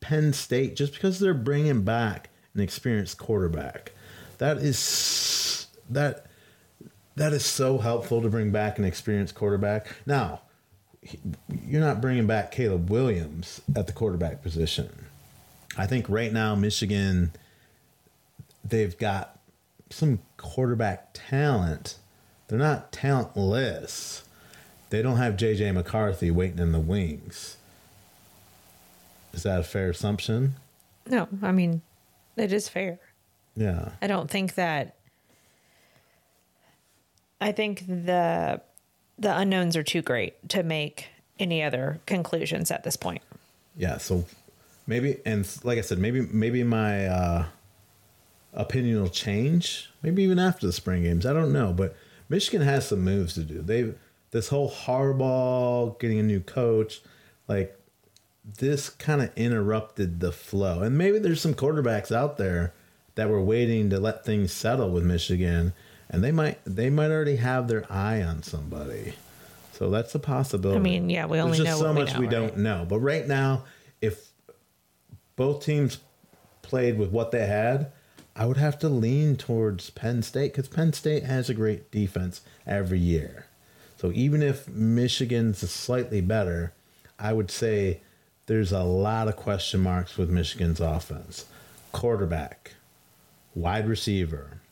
A: Penn State just because they're bringing back an experienced quarterback. That is that that is so helpful to bring back an experienced quarterback. Now, you're not bringing back Caleb Williams at the quarterback position. I think right now Michigan they've got some quarterback talent. They're not talentless. They don't have JJ McCarthy waiting in the wings. Is that a fair assumption?
C: No, I mean, it is fair.
A: Yeah.
C: I don't think that. I think the the unknowns are too great to make any other conclusions at this point.
A: Yeah, so maybe and like I said, maybe maybe my uh opinion will change. Maybe even after the spring games. I don't know, but Michigan has some moves to do. They've this whole Harbaugh getting a new coach, like this kind of interrupted the flow. And maybe there's some quarterbacks out there that were waiting to let things settle with Michigan, and they might they might already have their eye on somebody. So that's a possibility.
C: I mean, yeah, we
A: There's
C: only
A: just
C: know
A: so
C: what we
A: much
C: know,
A: we don't know. But right now, if both teams played with what they had, I would have to lean towards Penn State because Penn State has a great defense every year. So even if Michigan's slightly better, I would say there's a lot of question marks with Michigan's offense. Quarterback, wide receiver,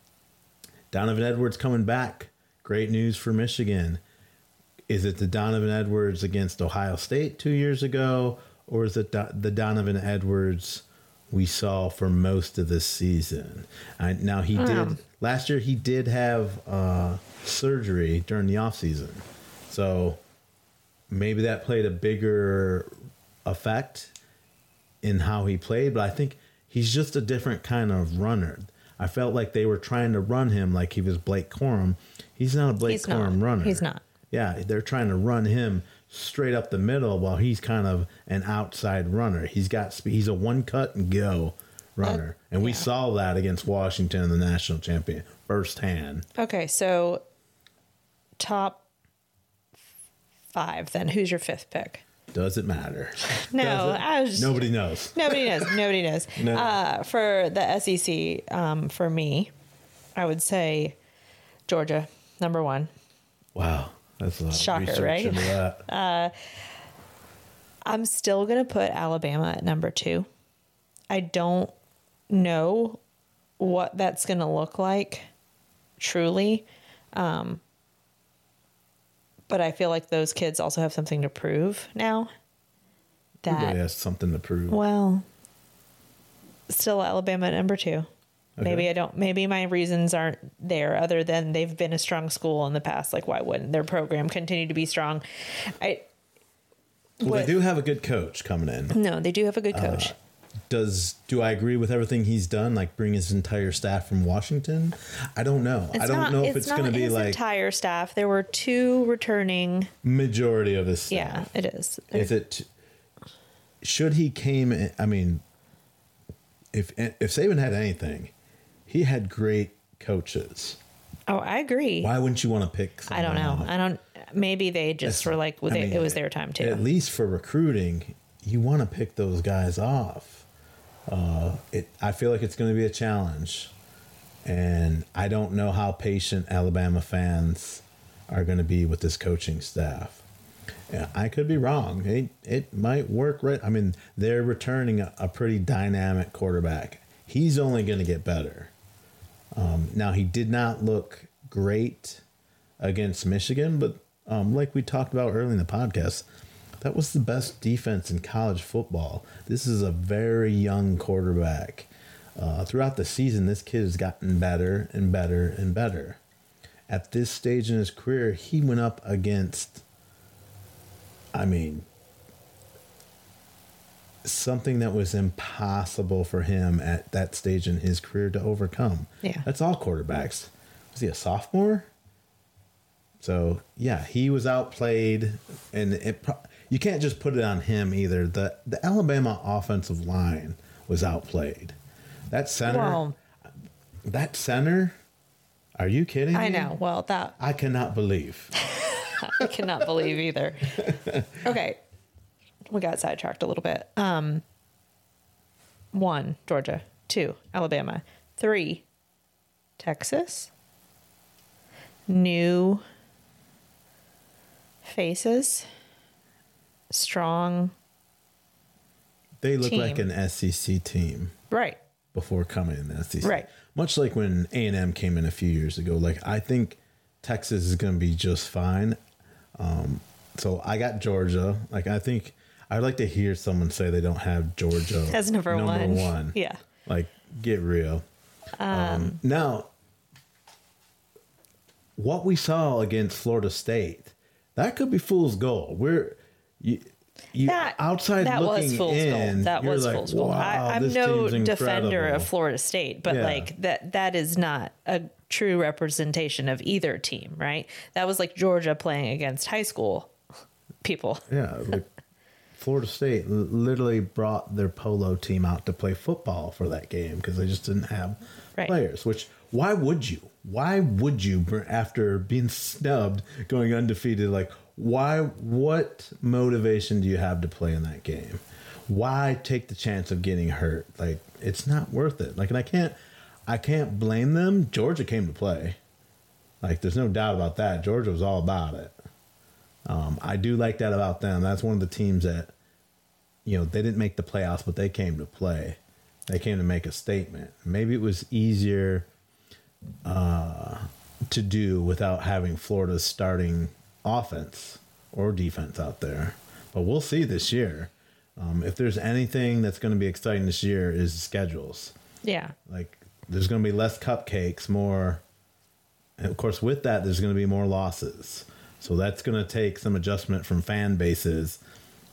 A: Donovan Edwards coming back. Great news for Michigan. Is it the Donovan Edwards against Ohio State two years ago, or is it the Donovan Edwards we saw for most of this season? I, now he did last year. He did have uh, surgery during the offseason. so maybe that played a bigger effect in how he played. But I think he's just a different kind of runner. I felt like they were trying to run him like he was Blake Corum. He's not a Blake
C: He's not.
A: Corum runner.
C: He's not.
A: Yeah, they're trying to run him straight up the middle while he's kind of an outside runner. He's got spe- he's a one cut and go runner, and we
C: yeah.
A: saw that against Washington in the national champion firsthand.
C: Okay, so top five. Then who's your fifth pick?
A: Does it matter?
C: No,
A: it?
C: I was just-
A: nobody knows.
C: Nobody knows. Nobody knows.
A: No.
C: Uh, for the SEC, um, for me, I would say Georgia number one.
A: Wow, that's a
C: Shocker, right?
A: that.
C: I'm still going to put Alabama at number two. I don't know what that's going to look like truly. Um, but I feel like those kids also have something to prove now.
A: Everybody
C: That,
A: has something to prove.
C: well, still Alabama at number two. Maybe I don't, maybe my reasons aren't there other than they've been a strong school in the past. Like, why wouldn't their program continue to be strong? I,
A: well,
C: what-
A: they do have a good coach coming in.
C: no, they do have a good uh, coach.
A: Does do I agree with everything he's done? Like bring his entire staff from Washington? I don't know. I don't know if it's, going to be
C: his
A: like
C: entire staff. There were two returning.
A: majority of his staff.
C: Yeah, it is.
A: Is it? Should he came? in- I mean, if if Saban had anything, he had great coaches.
C: Oh, I agree.
A: Why wouldn't you want to pick?
C: I don't know.
A: someone
C: I don't. Maybe they just were like, well, they,
A: mean,
C: it was their time too.
A: At least for recruiting, you want to pick those guys off. Uh, it. I feel like it's going to be a challenge, and I don't know how patient Alabama fans are going to be with this coaching staff. Yeah, I could be wrong. It it might work right. I mean, they're returning a, a pretty dynamic quarterback. He's only going to get better. Um, now he did not look great against Michigan, but um, like we talked about early in the podcast, that was the best defense in college football. This is a very young quarterback. Uh, throughout the season, this kid has gotten better and better and better. At this stage in his career, he went up against, I mean, something that was impossible for him at that stage in his career to overcome.
C: Yeah.
A: That's all quarterbacks. Was he a sophomore? So, yeah, he was outplayed and it you can't just put it on him either. The the Alabama offensive line was outplayed. That center,
C: Well,
A: that center. Are you kidding?
C: I
A: me?
C: know. Well, that
A: I cannot believe.
C: I cannot believe either. Okay. We got sidetracked a little bit. Um one, Georgia. Two, Alabama. Three, Texas. New faces. Strong.
A: They look
C: Team.
A: like an SEC team
C: Right.
A: before coming in the SEC.
C: Right.
A: Much like when A and M came in a few years ago. Like I think Texas is going to be just fine. Um, so I got Georgia. Like I think I'd like to hear someone say they don't have Georgia
C: As number one.
A: one.
C: Yeah.
A: Like get real. Um, now, what we saw against Florida State, that could be fool's gold. We're you, you
C: That
A: outside
C: that
A: looking
C: was fool's
A: in,
C: gold. That was
A: like,
C: fool's gold.
A: Wow,
C: I, I'm no defender of Florida State, but
A: Yeah.
C: like that that is not a true representation of either team, right? That was like Georgia playing against high school people.
A: Yeah, like Florida State literally brought their polo team out to play football for that game because they just didn't have
C: Right.
A: players. Which why would you? Why would you after being snubbed, going undefeated? Like why? What motivation do you have to play in that game? Why take the chance of getting hurt? Like it's not worth it. Like and I can't, I can't blame them. Georgia came to play. Like there's no doubt about that. Georgia was all about it. Um, I do like that about them. That's one of the teams that, you know, they didn't make the playoffs, but they came to play. They came to make a statement. Maybe it was easier uh, to do without having Florida's starting offense or defense out there. But we'll see this year. Um, if there's anything that's going to be exciting this year, is schedules
C: Yeah.
A: like there's going to be less cupcakes more and of course with that there's going to be more losses so that's going to take some adjustment from fan bases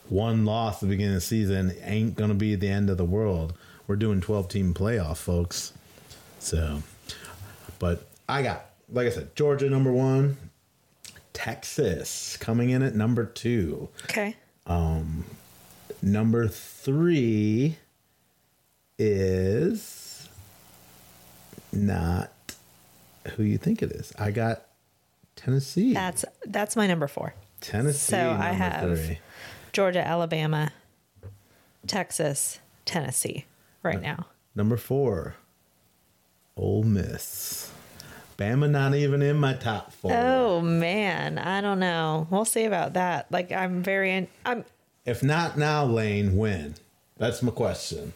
A: one loss at the beginning of the season ain't going to be the end of the world we're doing 12 team playoff folks so but i got like i said georgia number one texas coming in at number two
C: Okay.
A: Um, number three is not who you think it is. I got Tennessee.
C: That's that's my number 4.
A: Tennessee.
C: so I have-
A: three.
C: Georgia, Alabama, Texas, Tennessee right now.
A: Number four, Ole Miss. Bama not even in my top four.
C: Oh man, I don't know. We'll see about that. Like I'm very in, I'm
A: If not now, Lane, when? That's my question.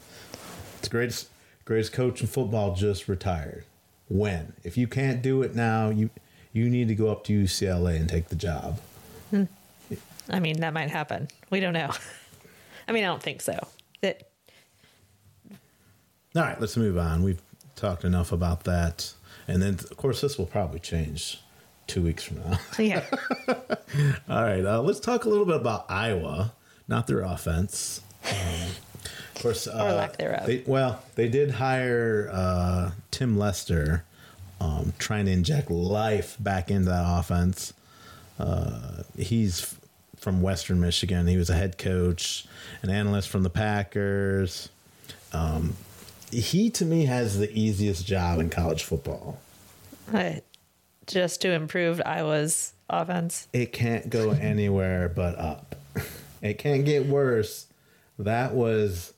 A: The greatest greatest coach in football just retired. When? If you can't do it now, you you need to go up to UCLA and take the job.
C: I mean, that might happen. We don't know. I mean, I don't think so. That
A: All right, let's move on. We've talked enough about that. And then, of course, this will probably change two weeks from now.
C: yeah.
A: All right, uh, let's talk a little bit about Iowa, not their offense. Um, of course, uh,
C: lack thereof.
A: They, well, they did hire uh, Tim Lester, um, trying to inject life back into that offense. Uh, he's from Western Michigan. He was a head coach, an analyst from the Packers. Um, he, to me, has the easiest job in college football.
C: I- just to improve Iowa's offense.
A: it can't go anywhere but up. It can't get worse. That was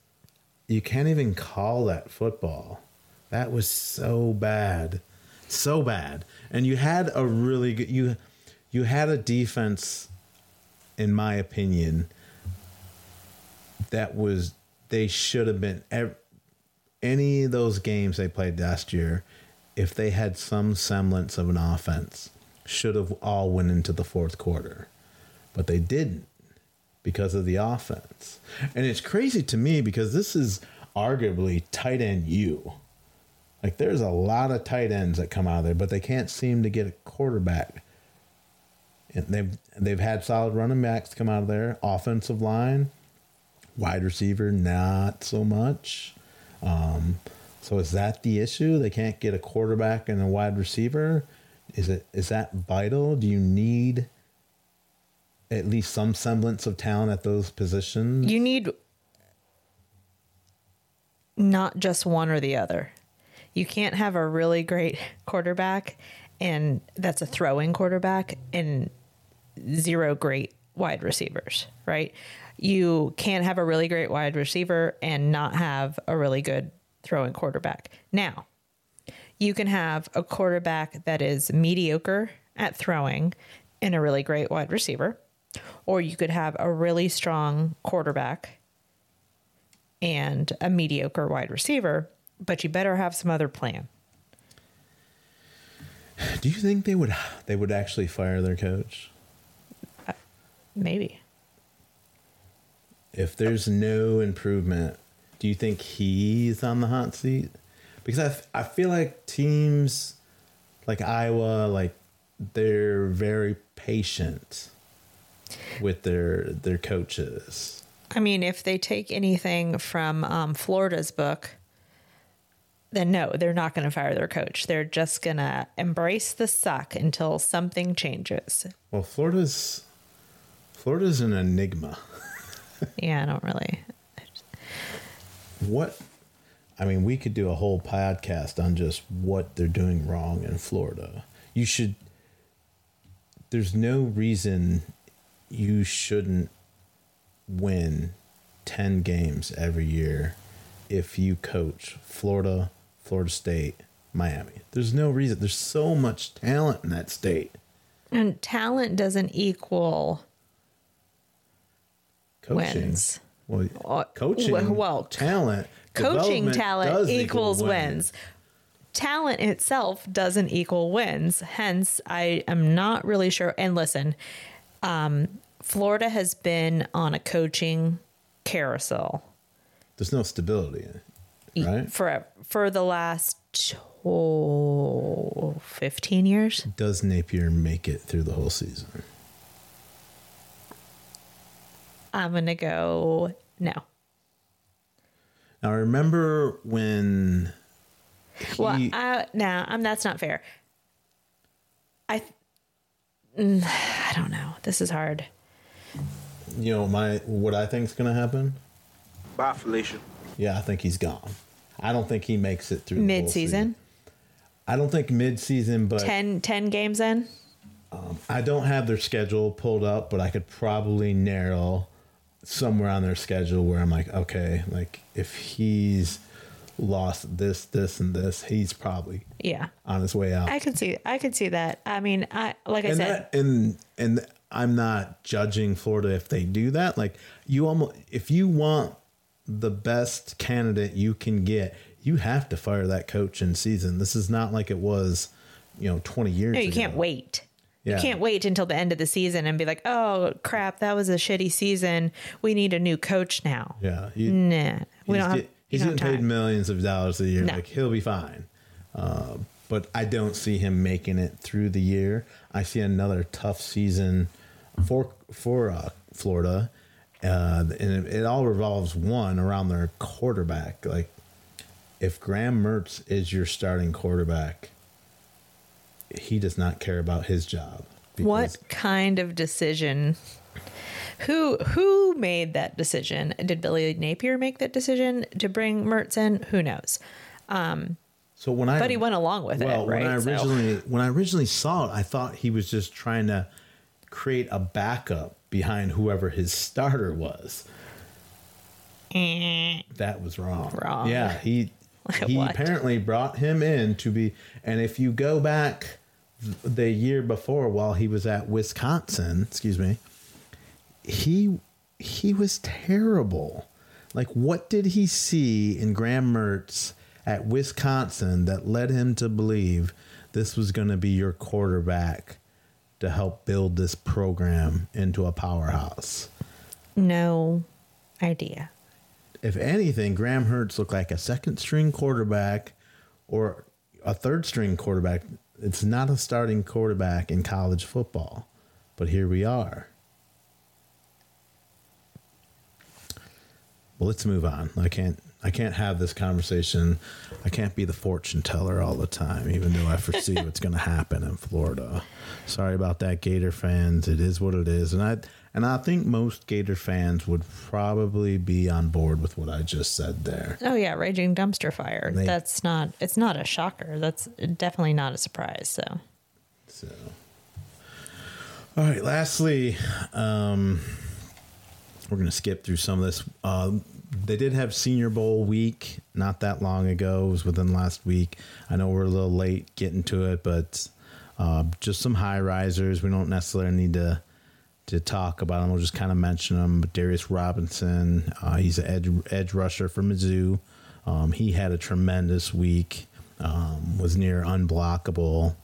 A: you can't even call that football. That was so bad. So bad. And you had a really good you you had a defense in my opinion that was they should have been any of those games they played last year if they had some semblance of an offense should have all went into the fourth quarter. But they didn't because of the offense. And it's crazy to me because this is arguably tight end you. Like there's a lot of tight ends that come out of there but they can't seem to get a quarterback they've they've had solid running backs come out of there offensive line wide receiver not so much um, so is that the issue? They can't get a quarterback and a wide receiver. Is it is that vital? Do you need at least some semblance of talent at those positions.
C: You need not just one or the other. You can't have a really great quarterback and that's a throwing quarterback and zero great wide receivers, right? You can't have a really great wide receiver and not have a really good throwing quarterback. Now, you can have a quarterback that is mediocre at throwing and a really great wide receiver, or you could have a really strong quarterback and a mediocre wide receiver, but you better have some other plan.
A: Do you think they would they would actually fire their coach
C: Maybe.
A: if there's no improvement? Do you think he's on the hot seat? Because I, f- I feel like teams like Iowa like they're very patient with their their coaches.
C: I mean, if they take anything from um, Florida's book, then no, they're not going to fire their coach. They're just going to embrace the suck until something changes.
A: Well, Florida's Florida's an enigma.
C: Yeah, I don't really.
A: What I mean, we could do a whole podcast on just what they're doing wrong in Florida. You should there's no reason you shouldn't win 10 games every year if you coach Florida, Florida State, Miami. There's no reason. There's so much talent in that state.
C: And talent doesn't equal
A: Coaching.
C: wins.
A: Well,
C: Uh,
A: coaching,
C: well,
A: talent,
C: Coaching talent equals wins. Talent itself doesn't equal wins. Hence, I am not really sure. And listen, um, Florida has been on a coaching carousel
A: There's no stability in it, right?
C: for for the last oh, 15 years.
A: Does Napier make it through the whole season?
C: I'm gonna go no.
A: Now I remember when he,
C: Well, I, no, I'm, that's not fair. I, Mm, I don't know. This is hard.
A: you know my what I think is going to happen?
E: Bye, Felicia.
A: Yeah, I think he's gone. I don't think he makes it through
C: Mid season,
A: I don't think mid-season, but
C: 10, 10 games in.
A: I don't have their schedule pulled up, but I could probably narrow somewhere on their schedule where I'm like, okay, like if he's lost this, this, and this, he's probably
C: Yeah,
A: on his way out.
C: I could see. I could see that. I mean, I like I
A: and
C: said.
A: that, and and I'm not judging Florida if they do that. Like you almost if you want the best candidate you can get, you have to fire that coach in season. This is not like it was, you know, 20 years.
C: no, you
A: ago.
C: can't wait.
A: Yeah.
C: You can't wait until the end of the season and be like, "Oh crap, that was a shitty season. We need a new coach now."
A: Yeah, you,
C: Nah, we
A: he's
C: don't have.
A: get- he's getting paid millions of dollars a year.
C: No.
A: Like he'll be fine. Uh, but I don't see him making it through the year. I see another tough season for for uh, Florida, uh, and it, it all revolves one around their quarterback. Like if Graham Mertz is your starting quarterback, he does not care about his job.
C: What kind of decision? Who who made that decision? Did Billy Napier make that decision to bring Mertz in? Who knows?
A: Um, so when I
C: But he went along with it,
A: well, when I
C: right? So-
A: originally when I originally saw it, I thought he was just trying to create a backup behind whoever his starter was. Eh. That was wrong.
C: Wrong.
A: Yeah, he he apparently brought him in to be. And if you go back the year before, while he was at Wisconsin, excuse me, he he was terrible. Like, what did he see in Graham Mertz at Wisconsin that led him to believe this was going to be your quarterback to help build this program into a powerhouse?
C: no idea.
A: if anything, Graham Hurts looked like a second string quarterback or a third string quarterback. It's not a starting quarterback in college football, but here we are. Well, let's move on. I can't. I can't have this conversation. I can't be the fortune teller all the time, even though I foresee what's going to happen in Florida. Sorry about that, Gator fans. It is what it is, and I and I think most Gator fans would probably be on board with what I just said there.
C: Oh yeah, raging dumpster fire.
A: They-
C: That's not. It's not a shocker. That's definitely not a surprise. So
A: So, all right. Lastly, um, we're gonna skip through some of this. Uh, they did have Senior Bowl week not that long ago. It was within last week. I know we're a little late getting to it, but uh, just some high risers. We don't necessarily need to to talk about them. We'll just kind of mention them. But Darius Robinson, uh, he's an edge edge rusher for Mizzou. Um, he had a tremendous week. Um, was near unblockable.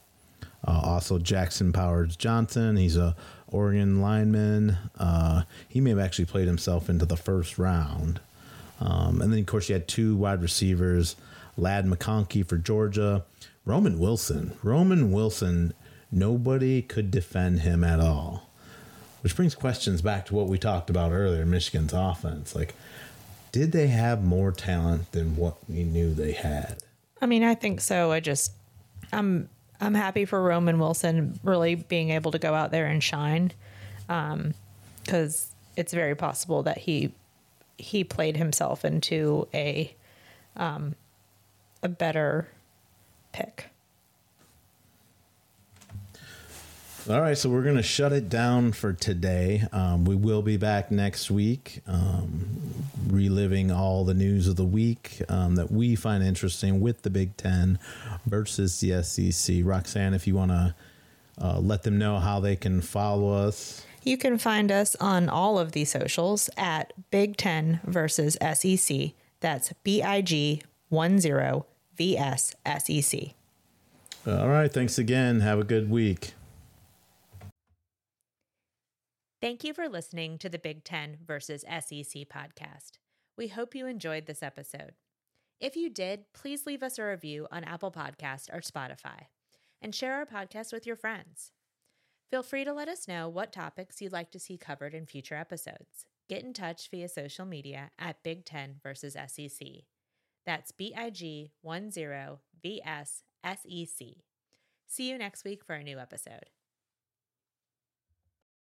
A: Uh, also, Jackson Powers Johnson. He's a Oregon lineman. Uh, he may have actually played himself into the first round. Um, and then, of course, you had two wide receivers, Ladd McConkey for Georgia, Roman Wilson. Roman Wilson, nobody could defend him at all. Which brings questions back to what we talked about earlier Michigan's offense. Like, did they have more talent than what we knew they had?
C: I mean, I think so. I just, I'm, I'm happy for Roman Wilson really being able to go out there and shine, because it's very possible that he, he played himself into a, um, a better pick.
A: All right, so we're going to shut it down for today. Um, we will be back next week, um, reliving all the news of the week um, that we find interesting with the Big Ten versus the SEC. Roxanne, if you want to uh, let them know how they can follow us.
C: You can find us on all of the socials at Big Ten versus SEC. That's B I G 10 VS SEC.
A: All right, thanks again. Have a good week.
B: Thank you for listening to the Big Ten versus SEC podcast. We hope you enjoyed this episode. If you did, please leave us a review on Apple Podcast or Spotify and share our podcast with your friends. Feel free to let us know what topics you'd like to see covered in future episodes. Get in touch via social media at Big Ten versus SEC. That's B I G 10 VS SEC. See you next week for a new episode.